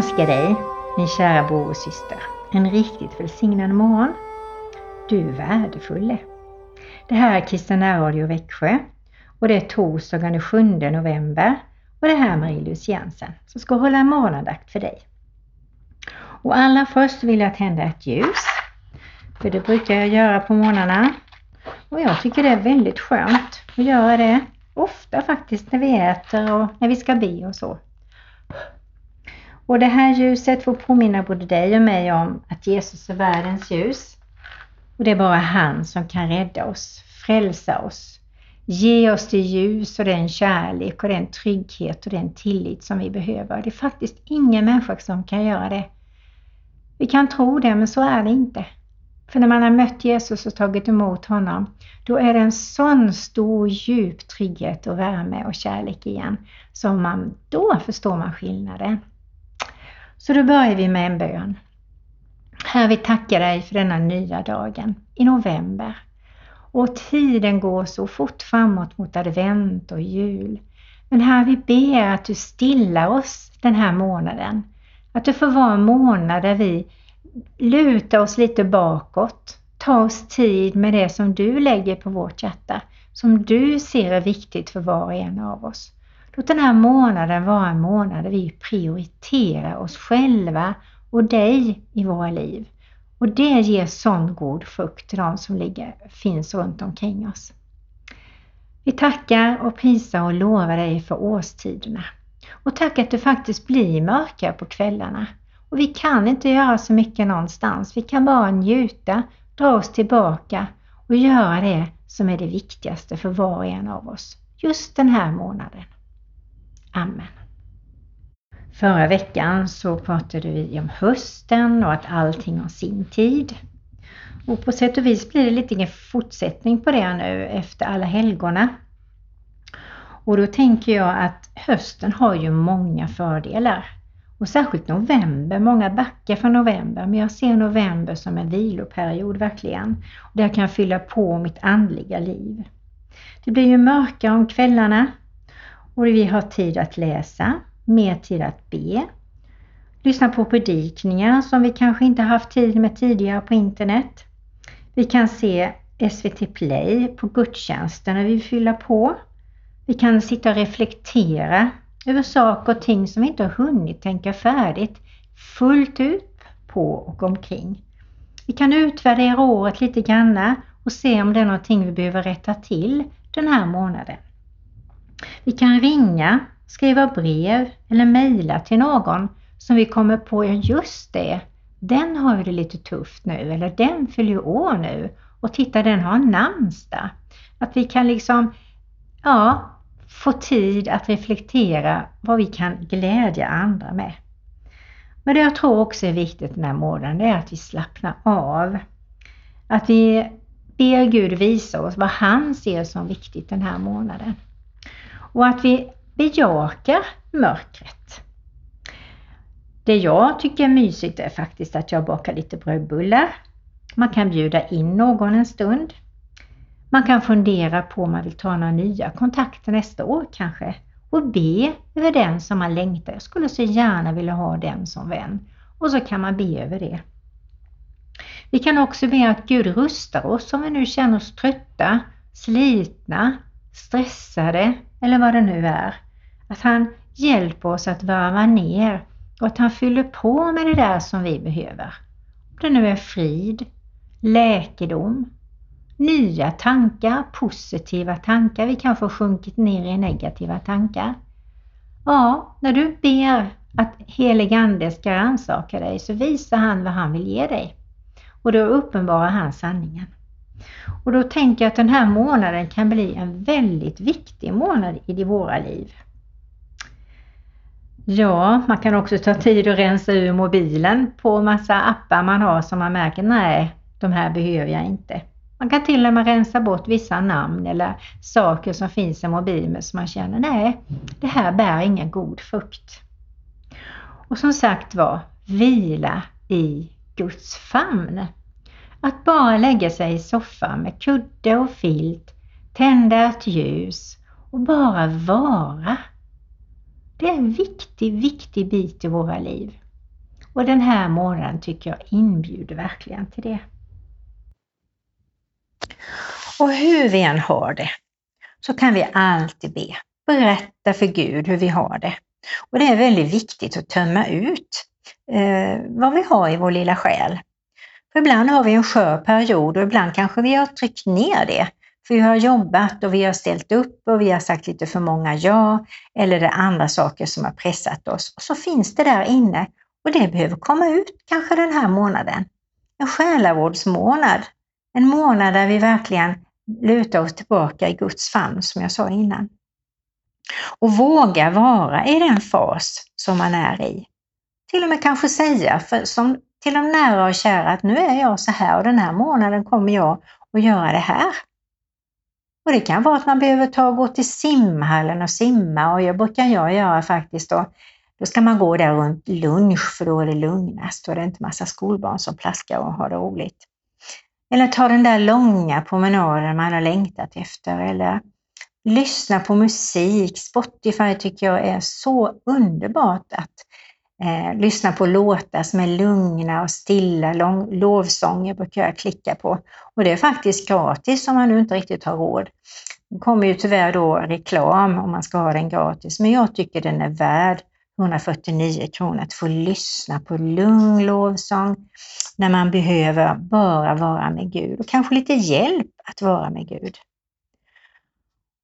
önskar dig, min kära bror och syster, en riktigt välsignad morgon. Du är värdefull. Det här är Kristina Radio Växjö och det är torsdagen den 7 november och det här är Marie-Louise Jensen som ska hålla en morgonandakt för dig. Och allra först vill jag tända ett ljus, för det brukar jag göra på morgnarna. Och jag tycker det är väldigt skönt att göra det ofta faktiskt när vi äter och när vi ska be och så. Och det här ljuset får påminna både dig och mig om att Jesus är världens ljus. Och det är bara han som kan rädda oss, frälsa oss, ge oss det ljus och den kärlek och den trygghet och den tillit som vi behöver. Det är faktiskt ingen människa som kan göra det. Vi kan tro det, men så är det inte. För när man har mött Jesus och tagit emot honom, då är det en sån stor djup trygghet och värme och kärlek igen. Som man, då förstår man skillnaden. Så då börjar vi med en bön. Herre, vi tackar dig för denna nya dagen i november. Och tiden går så fort framåt mot advent och jul. Men här vi ber att du stillar oss den här månaden. Att det får vara en månad där vi lutar oss lite bakåt. Ta oss tid med det som du lägger på vårt hjärta. Som du ser är viktigt för var och en av oss. Låt den här månaden vara en månad där vi prioriterar oss själva och dig i våra liv. Och det ger sån god frukt till de som ligger, finns runt omkring oss. Vi tackar och prisar och lovar dig för årstiderna. Och tack att det faktiskt blir mörkare på kvällarna. Och vi kan inte göra så mycket någonstans. Vi kan bara njuta, dra oss tillbaka och göra det som är det viktigaste för var och en av oss. Just den här månaden. Amen. Förra veckan så pratade vi om hösten och att allting har sin tid. Och på sätt och vis blir det lite en fortsättning på det nu efter alla helgona. Och då tänker jag att hösten har ju många fördelar. Och särskilt november, många backar för november, men jag ser november som en viloperiod verkligen. Och där kan jag fylla på mitt andliga liv. Det blir ju mörkare om kvällarna och vi har tid att läsa, mer tid att be, lyssna på predikningar som vi kanske inte haft tid med tidigare på internet. Vi kan se SVT Play på gudstjänsten när vi fyller på. Vi kan sitta och reflektera över saker och ting som vi inte har hunnit tänka färdigt fullt ut på och omkring. Vi kan utvärdera året lite grann och se om det är någonting vi behöver rätta till den här månaden. Vi kan ringa, skriva brev eller mejla till någon som vi kommer på, ja just det, den har ju det lite tufft nu eller den fyller år nu och titta den har namnsdag. Att vi kan liksom, ja, få tid att reflektera vad vi kan glädja andra med. Men det jag tror också är viktigt den här månaden, det är att vi slappnar av. Att vi ber Gud visa oss vad han ser som viktigt den här månaden och att vi bejakar mörkret. Det jag tycker är mysigt är faktiskt att jag bakar lite brödbullar. Man kan bjuda in någon en stund. Man kan fundera på om man vill ta några nya kontakter nästa år kanske och be över den som man längtar. Jag skulle så gärna vilja ha den som vän. Och så kan man be över det. Vi kan också be att Gud rustar oss om vi nu känner oss trötta, slitna, stressade eller vad det nu är. Att han hjälper oss att varva ner och att han fyller på med det där som vi behöver. Om det nu är frid, läkedom, nya tankar, positiva tankar. Vi kanske har sjunkit ner i negativa tankar. Ja, när du ber att helig ande ska rannsaka dig så visar han vad han vill ge dig. Och då uppenbarar han sanningen. Och då tänker jag att den här månaden kan bli en väldigt viktig månad i våra liv. Ja, man kan också ta tid att rensa ur mobilen på massa appar man har som man märker, nej, de här behöver jag inte. Man kan till och med rensa bort vissa namn eller saker som finns i mobilen som man känner, nej, det här bär ingen god frukt. Och som sagt var, vila i Guds famn. Att bara lägga sig i soffan med kudde och filt, tända ett ljus och bara vara. Det är en viktig, viktig bit i våra liv. Och den här månaden tycker jag inbjuder verkligen till det. Och hur vi än har det så kan vi alltid be. Berätta för Gud hur vi har det. Och det är väldigt viktigt att tömma ut eh, vad vi har i vår lilla själ. För ibland har vi en skör period och ibland kanske vi har tryckt ner det. För vi har jobbat och vi har ställt upp och vi har sagt lite för många ja eller det är andra saker som har pressat oss. Och så finns det där inne och det behöver komma ut kanske den här månaden. En själavårdsmånad. En månad där vi verkligen lutar oss tillbaka i Guds famn som jag sa innan. Och våga vara i den fas som man är i. Till och med kanske säga för, som till de nära och kära att nu är jag så här och den här månaden kommer jag att göra det här. Och det kan vara att man behöver ta och gå till simhallen och simma och det brukar jag göra faktiskt då. Då ska man gå där runt lunch för då är det lugnast och det är inte massa skolbarn som plaskar och har det roligt. Eller ta den där långa promenaden man har längtat efter eller lyssna på musik. Spotify tycker jag är så underbart att eh, lyssna på låtar som är lugna och stilla. Lång, lovsånger brukar jag klicka på. Och det är faktiskt gratis om man nu inte riktigt har råd. Det kommer ju tyvärr då reklam om man ska ha den gratis, men jag tycker den är värd 149 kronor att få lyssna på lugn lovsång när man behöver bara vara med Gud och kanske lite hjälp att vara med Gud.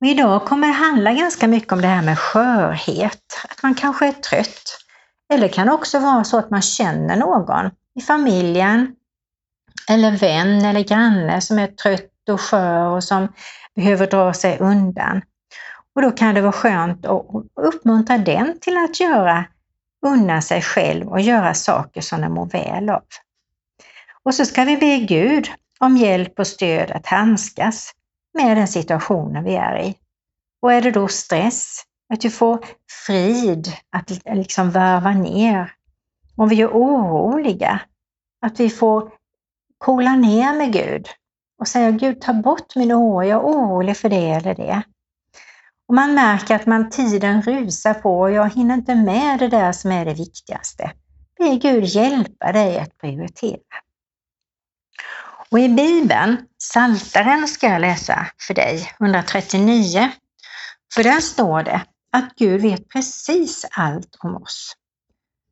Och idag kommer det handla ganska mycket om det här med skörhet, att man kanske är trött. Eller det kan också vara så att man känner någon i familjen eller vän eller granne som är trött och skör och som behöver dra sig undan. Och då kan det vara skönt att uppmuntra den till att göra, unna sig själv och göra saker som den mår väl av. Och så ska vi be Gud om hjälp och stöd att handskas med den situationen vi är i. Och är det då stress, att vi får frid att liksom varva ner. Om vi är oroliga, att vi får kolla ner med Gud och säga Gud ta bort min oro, jag är orolig för det eller det. Och man märker att man tiden rusar på och jag hinner inte med det där som är det viktigaste. Be Gud hjälpa dig att prioritera. Och i Bibeln, Saltaren ska jag läsa för dig, 139. För där står det att Gud vet precis allt om oss.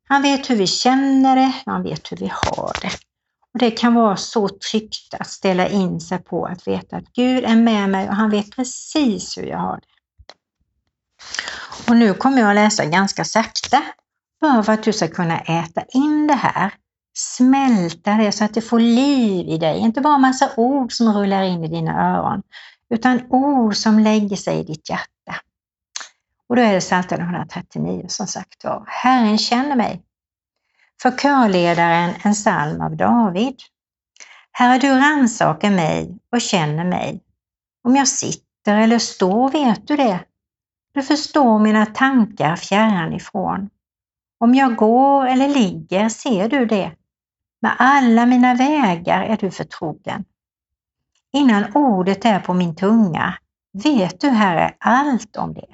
Han vet hur vi känner det, han vet hur vi har det. Och Det kan vara så tryggt att ställa in sig på att veta att Gud är med mig och han vet precis hur jag har det. Och nu kommer jag att läsa ganska sakta, bara för att du ska kunna äta in det här, smälta det så att det får liv i dig. Inte bara massa ord som rullar in i dina öron, utan ord som lägger sig i ditt hjärta. Och då är det Psaltaren 139 som sagt var. Herren känner mig. För körledaren en psalm av David. Herre, du rannsakar mig och känner mig. Om jag sitter eller står vet du det. Du förstår mina tankar fjärran ifrån. Om jag går eller ligger ser du det. Med alla mina vägar är du förtrogen. Innan ordet är på min tunga vet du, Herre, allt om det.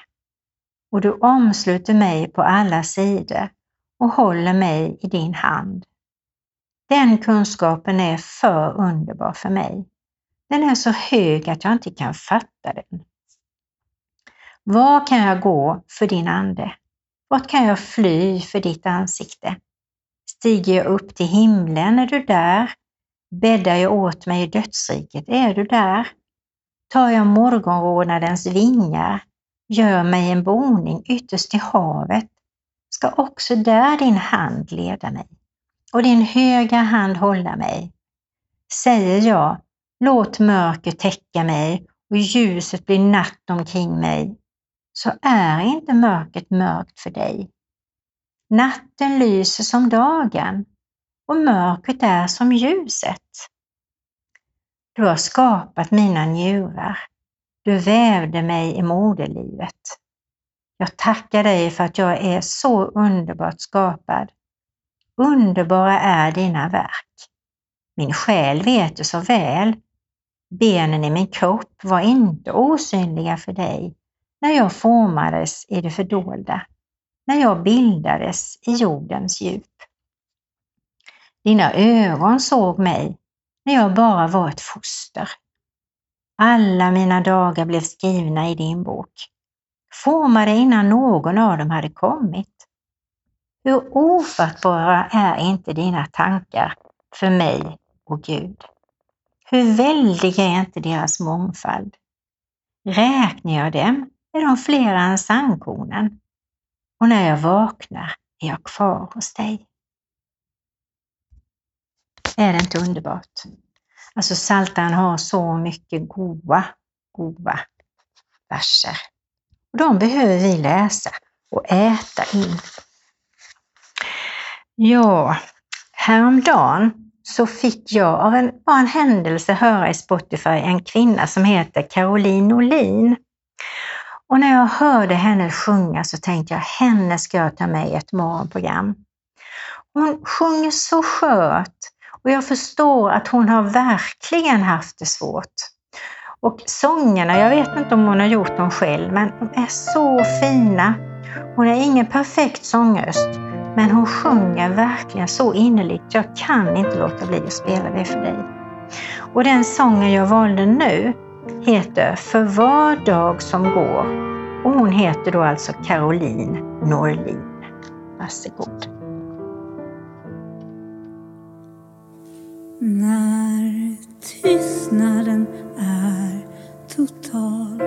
Och du omsluter mig på alla sidor och håller mig i din hand. Den kunskapen är för underbar för mig. Den är så hög att jag inte kan fatta den. Var kan jag gå för din ande? Vart kan jag fly för ditt ansikte? Stiger jag upp till himlen, är du där? Bäddar jag åt mig i dödsriket, är du där? Tar jag morgonrodnadens vingar, gör mig en boning ytterst i havet, ska också där din hand leda mig och din höga hand hålla mig. Säger jag, låt mörker täcka mig och ljuset bli natt omkring mig, så är inte mörkret mörkt för dig. Natten lyser som dagen och mörkret är som ljuset. Du har skapat mina njurar. Du vävde mig i moderlivet. Jag tackar dig för att jag är så underbart skapad. Underbara är dina verk. Min själ vet det så väl. Benen i min kropp var inte osynliga för dig när jag formades i det fördolda, när jag bildades i jordens djup. Dina ögon såg mig när jag bara var ett foster. Alla mina dagar blev skrivna i din bok, formade innan någon av dem hade kommit. Hur ofattbara är inte dina tankar för mig och Gud? Hur väldig är inte deras mångfald? Räknar jag dem är de fler än sandkornen och när jag vaknar är jag kvar hos dig. Är det inte underbart? Alltså Saltan har så mycket goa, goa verser. Och de behöver vi läsa och äta in. Ja, häromdagen så fick jag av en, bara en händelse höra i Spotify en kvinna som heter Caroline Olin. Och när jag hörde henne sjunga så tänkte jag, henne ska jag ta med i ett morgonprogram. Hon sjunger så skört och jag förstår att hon har verkligen haft det svårt. Och sångerna, jag vet inte om hon har gjort dem själv, men de är så fina. Hon är ingen perfekt sångröst, men hon sjunger verkligen så innerligt. Jag kan inte låta bli att spela det för dig. Och den sången jag valde nu heter För var dag som går och hon heter då alltså Caroline Norlin. Varsågod. När tystnaden är total.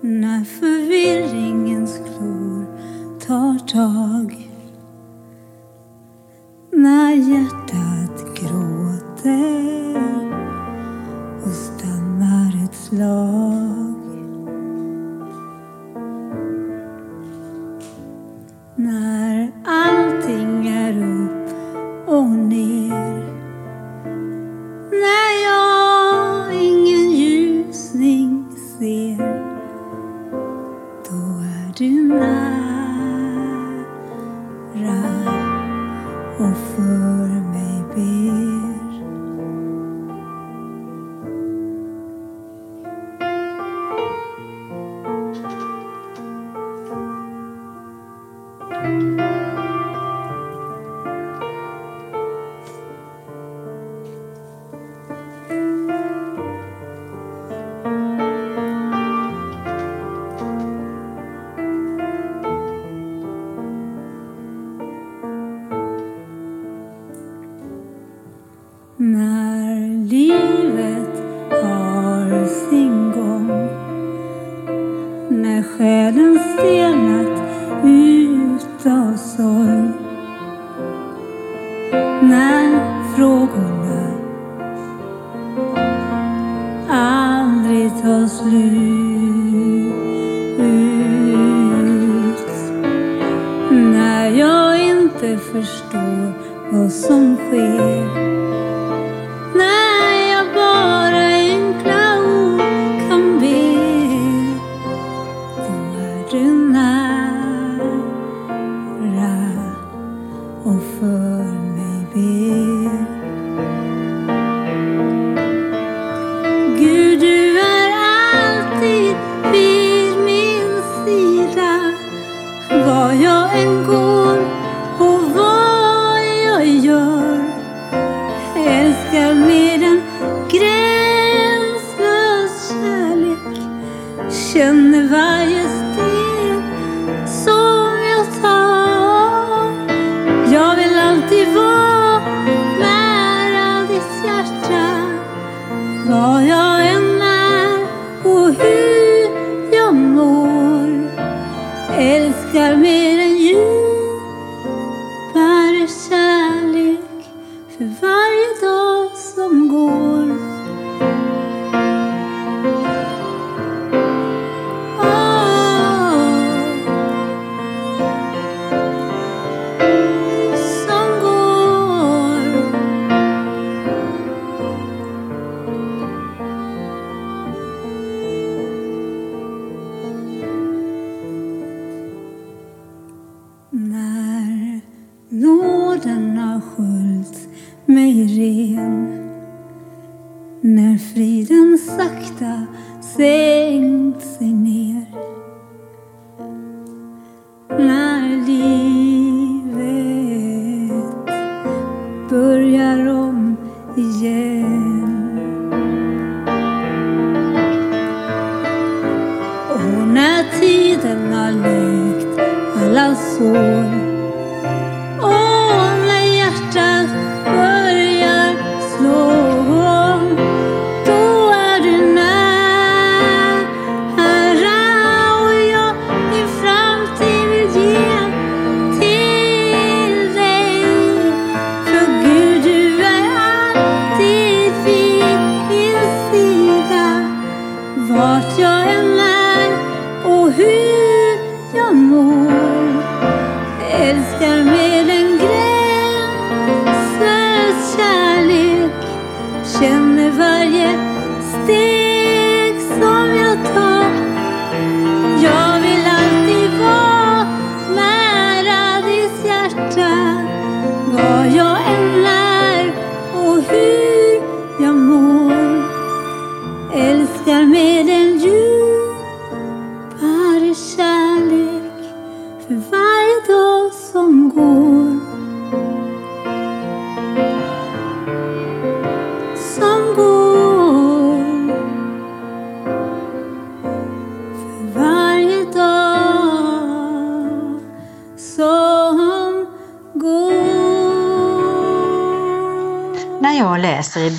När förvirringens klor tar tag. När hjärtat gråter och stannar ett slag. När allting är upp och ner. So. Känner varje steg När friden sakta sänkt sig ner. Känner varje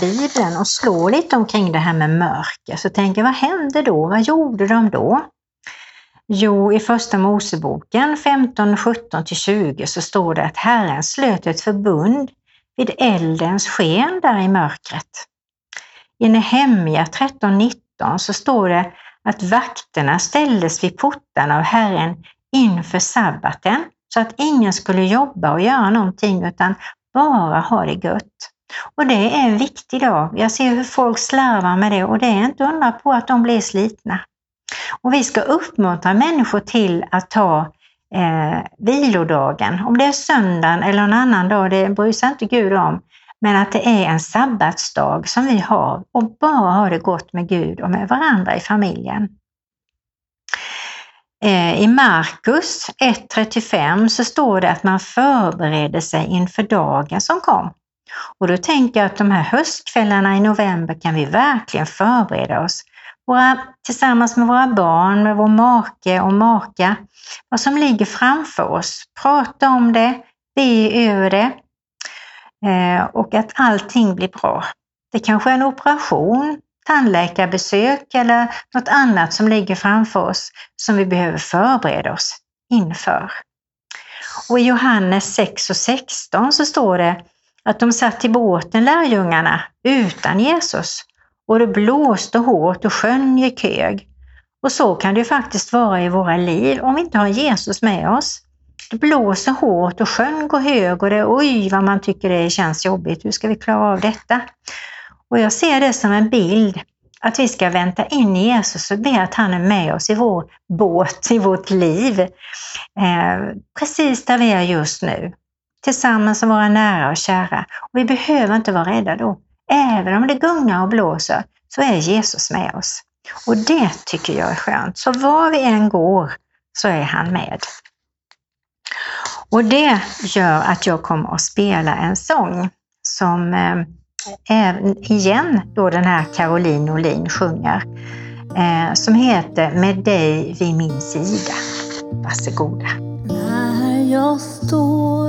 Bibeln och slår lite omkring det här med mörker så tänker jag, vad hände då? Vad gjorde de då? Jo, i Första Moseboken 15, 17 till 20 så står det att Herren slöt ett förbund vid eldens sken där i mörkret. I Nehemja 13, 19 så står det att vakterna ställdes vid portarna av Herren inför sabbaten så att ingen skulle jobba och göra någonting utan bara ha det gött. Och det är en viktig dag. Jag ser hur folk slarvar med det och det är inte undra på att de blir slitna. Och vi ska uppmuntra människor till att ta eh, vilodagen, om det är söndagen eller en annan dag, det bryr sig inte Gud om. Men att det är en sabbatsdag som vi har och bara ha det gott med Gud och med varandra i familjen. Eh, I Markus 1.35 så står det att man förbereder sig inför dagen som kom. Och då tänker jag att de här höstkvällarna i november kan vi verkligen förbereda oss våra, tillsammans med våra barn, med vår make och maka, vad som ligger framför oss. Prata om det, be över det eh, och att allting blir bra. Det kanske är en operation, tandläkarbesök eller något annat som ligger framför oss som vi behöver förbereda oss inför. Och i Johannes 6 och 16 så står det att de satt i båten, lärjungarna, utan Jesus och det blåste hårt och sjön gick hög. Och så kan det ju faktiskt vara i våra liv om vi inte har Jesus med oss. Det blåser hårt och sjön går hög och det oj vad man tycker det känns jobbigt. Hur ska vi klara av detta? Och jag ser det som en bild att vi ska vänta in Jesus och be att han är med oss i vår båt, i vårt liv. Eh, precis där vi är just nu. Tillsammans med våra nära och kära. Och vi behöver inte vara rädda då. Även om det gungar och blåser så är Jesus med oss. Och det tycker jag är skönt. Så var vi än går så är han med. Och det gör att jag kommer att spela en sång som eh, igen då den här Caroline Olin sjunger, eh, som heter Med dig vid min sida. Varsågoda. När jag står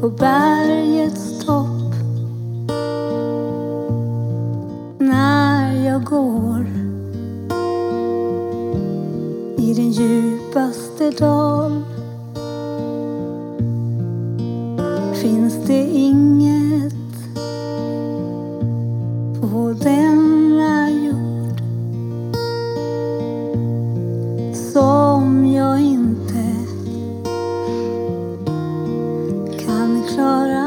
på bergets topp. När jag går i den djupaste dal. Finns det inget på denna jord som kan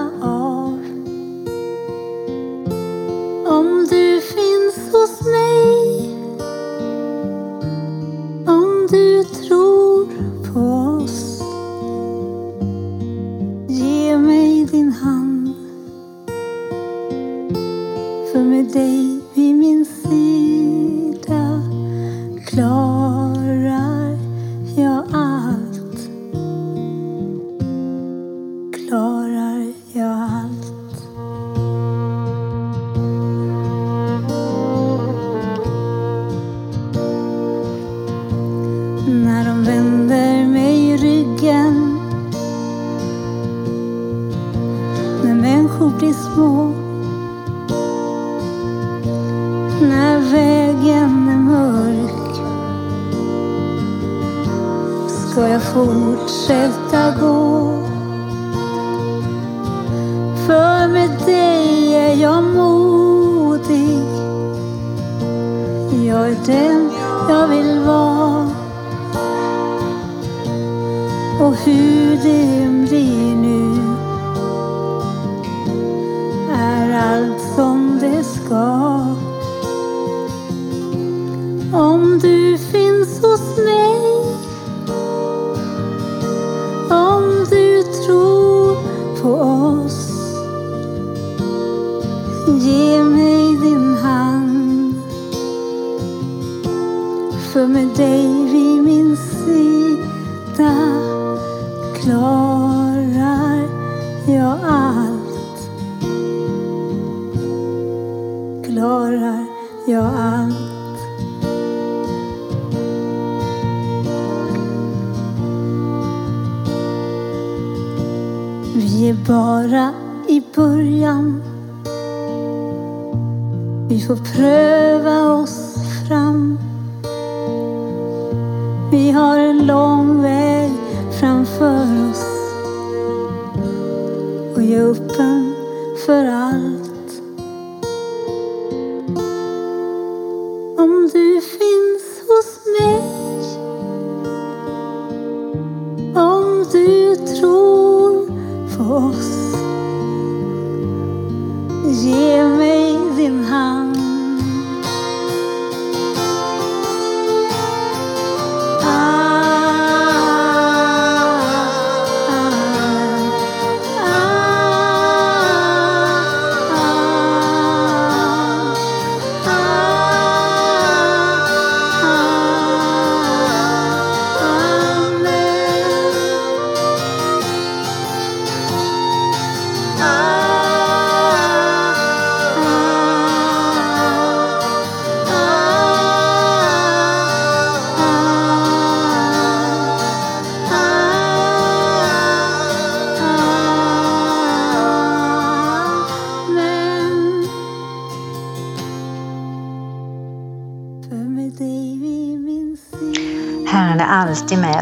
ska jag fortsätta gå. För med dig är jag modig. Jag är den jag vill vara. Och hur det är bara i början. Vi får pröva oss fram. Vi har en lång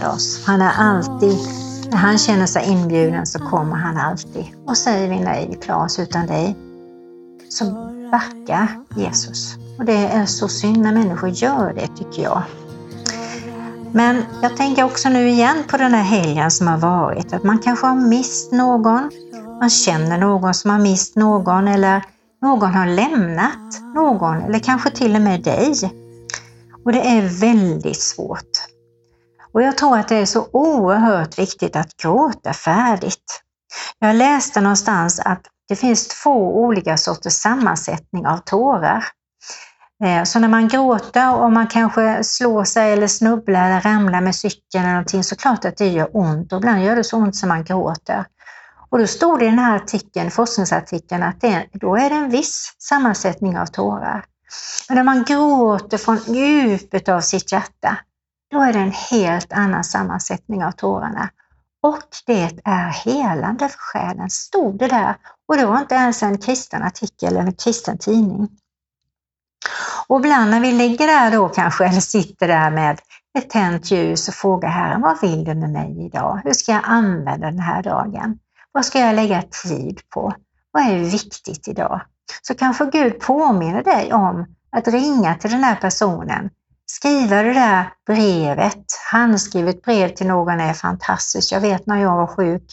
oss. Han är alltid, när han känner sig inbjuden så kommer han alltid. Och säger vi nej, Klas, utan dig, så backar Jesus. Och det är så synd när människor gör det, tycker jag. Men jag tänker också nu igen på den här helgen som har varit, att man kanske har mist någon, man känner någon som har mist någon eller någon har lämnat någon eller kanske till och med dig. Och det är väldigt svårt. Och jag tror att det är så oerhört viktigt att gråta färdigt. Jag läste någonstans att det finns två olika sorters sammansättning av tårar. Eh, så när man gråter och man kanske slår sig eller snubblar eller ramlar med cykeln eller någonting så klart att det gör ont och ibland gör det så ont som man gråter. Och då stod det i den här artikeln, forskningsartikeln att det, då är det en viss sammansättning av tårar. Men när man gråter från djupet av sitt hjärta, då är det en helt annan sammansättning av tårarna. Och det är helande för själen, stod det där. Och det var inte ens en kristen artikel eller en kristen tidning. Och ibland när vi ligger där då kanske, eller sitter där med ett tänt ljus och frågar Herren, vad vill du med mig idag? Hur ska jag använda den här dagen? Vad ska jag lägga tid på? Vad är viktigt idag? Så kanske Gud påminner dig om att ringa till den här personen, skriva det där brevet, handskrivet brev till någon är fantastiskt. Jag vet när jag var sjuk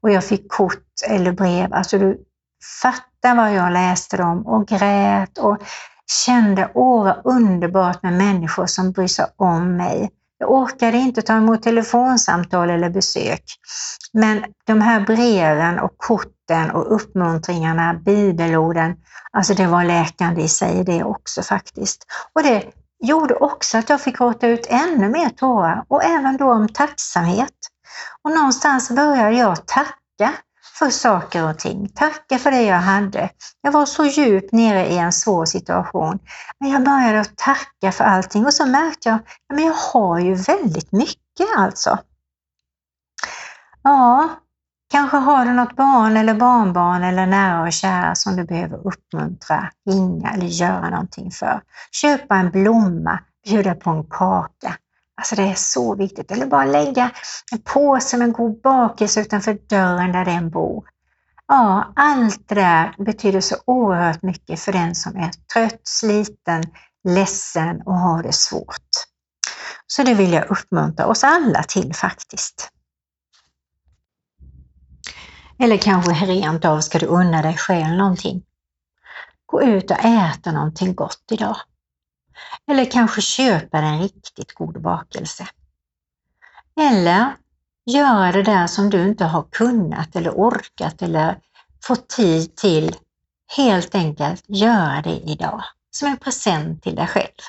och jag fick kort eller brev, alltså du fattar vad jag läste dem och grät och kände, åh vad underbart med människor som bryr sig om mig. Jag orkade inte ta emot telefonsamtal eller besök. Men de här breven och korten och uppmuntringarna, bibelorden, alltså det var läkande i sig det också faktiskt. Och det gjorde också att jag fick råta ut ännu mer tårar och även då om tacksamhet. Och någonstans började jag tacka för saker och ting. Tacka för det jag hade. Jag var så djupt nere i en svår situation. Men jag började att tacka för allting och så märkte jag att jag har ju väldigt mycket alltså. Ja, Kanske har du något barn eller barnbarn eller nära och kära som du behöver uppmuntra, ringa eller göra någonting för. Köpa en blomma, bjuda på en kaka. Alltså det är så viktigt. Eller bara lägga en påse med en god bakelse utanför dörren där den bor. Ja, allt det där betyder så oerhört mycket för den som är trött, sliten, ledsen och har det svårt. Så det vill jag uppmuntra oss alla till faktiskt. Eller kanske rent av ska du unna dig själv någonting. Gå ut och äta någonting gott idag. Eller kanske köpa en riktigt god bakelse. Eller göra det där som du inte har kunnat eller orkat eller fått tid till. Helt enkelt göra det idag som en present till dig själv.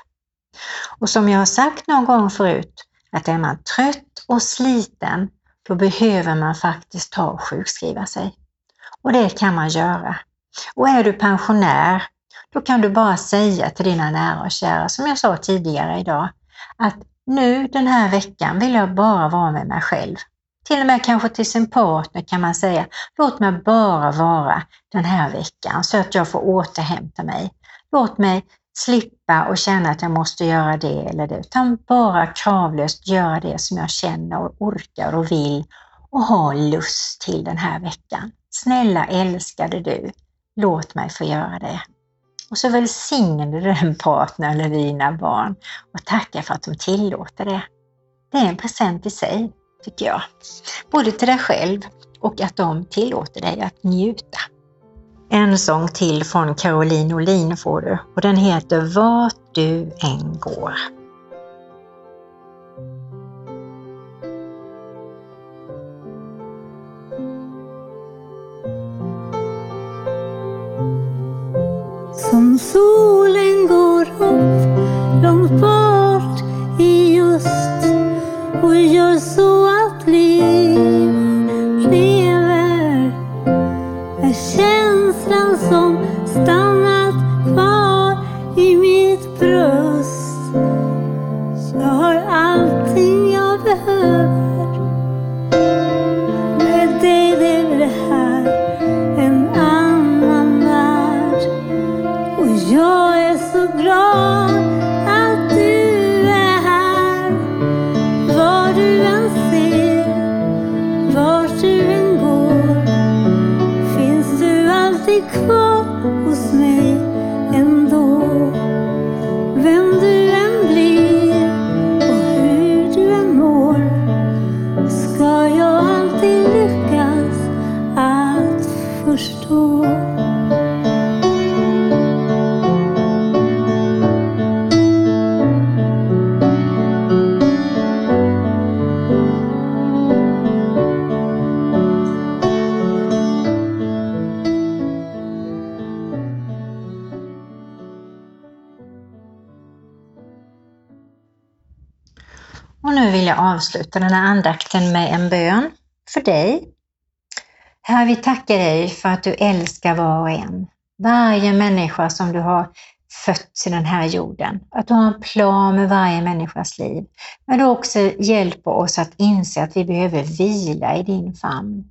Och som jag har sagt någon gång förut, att är man trött och sliten, då behöver man faktiskt ta och sjukskriva sig. Och det kan man göra. Och är du pensionär, då kan du bara säga till dina nära och kära, som jag sa tidigare idag, att nu den här veckan vill jag bara vara med mig själv. Till och med kanske till sin partner kan man säga, låt mig bara vara den här veckan så att jag får återhämta mig. Låt mig slippa och känna att jag måste göra det eller det, utan bara kravlöst göra det som jag känner och orkar och vill och har lust till den här veckan. Snälla älskade du, låt mig få göra det. Och så välsigne du den partner eller dina barn och tacka för att de tillåter det. Det är en present i sig, tycker jag. Både till dig själv och att de tillåter dig att njuta. En sång till från Caroline Olin får du och den heter Vart du än går. Som solen går upp långt bort i just och gör så att liv avsluta den här andakten med en bön för dig. Herre, vi tackar dig för att du älskar var och en. Varje människa som du har fött till den här jorden. Att du har en plan med varje människas liv. Men du också hjälper oss att inse att vi behöver vila i din famn.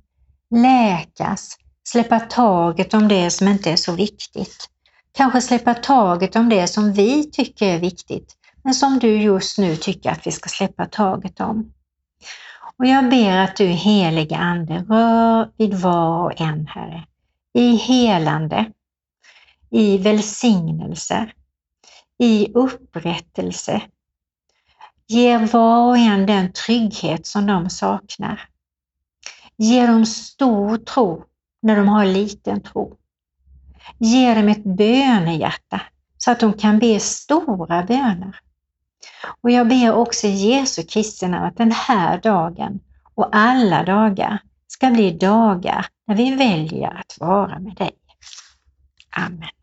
Läkas, släppa taget om det som inte är så viktigt. Kanske släppa taget om det som vi tycker är viktigt men som du just nu tycker att vi ska släppa taget om. Och jag ber att du heliga Ande rör vid var och en, Herre, i helande, i välsignelser, i upprättelse. Ge var och en den trygghet som de saknar. Ge dem stor tro när de har liten tro. Ge dem ett bönehjärta så att de kan be stora böner. Och jag ber också Jesu Kristi namn att den här dagen och alla dagar ska bli dagar när vi väljer att vara med dig. Amen.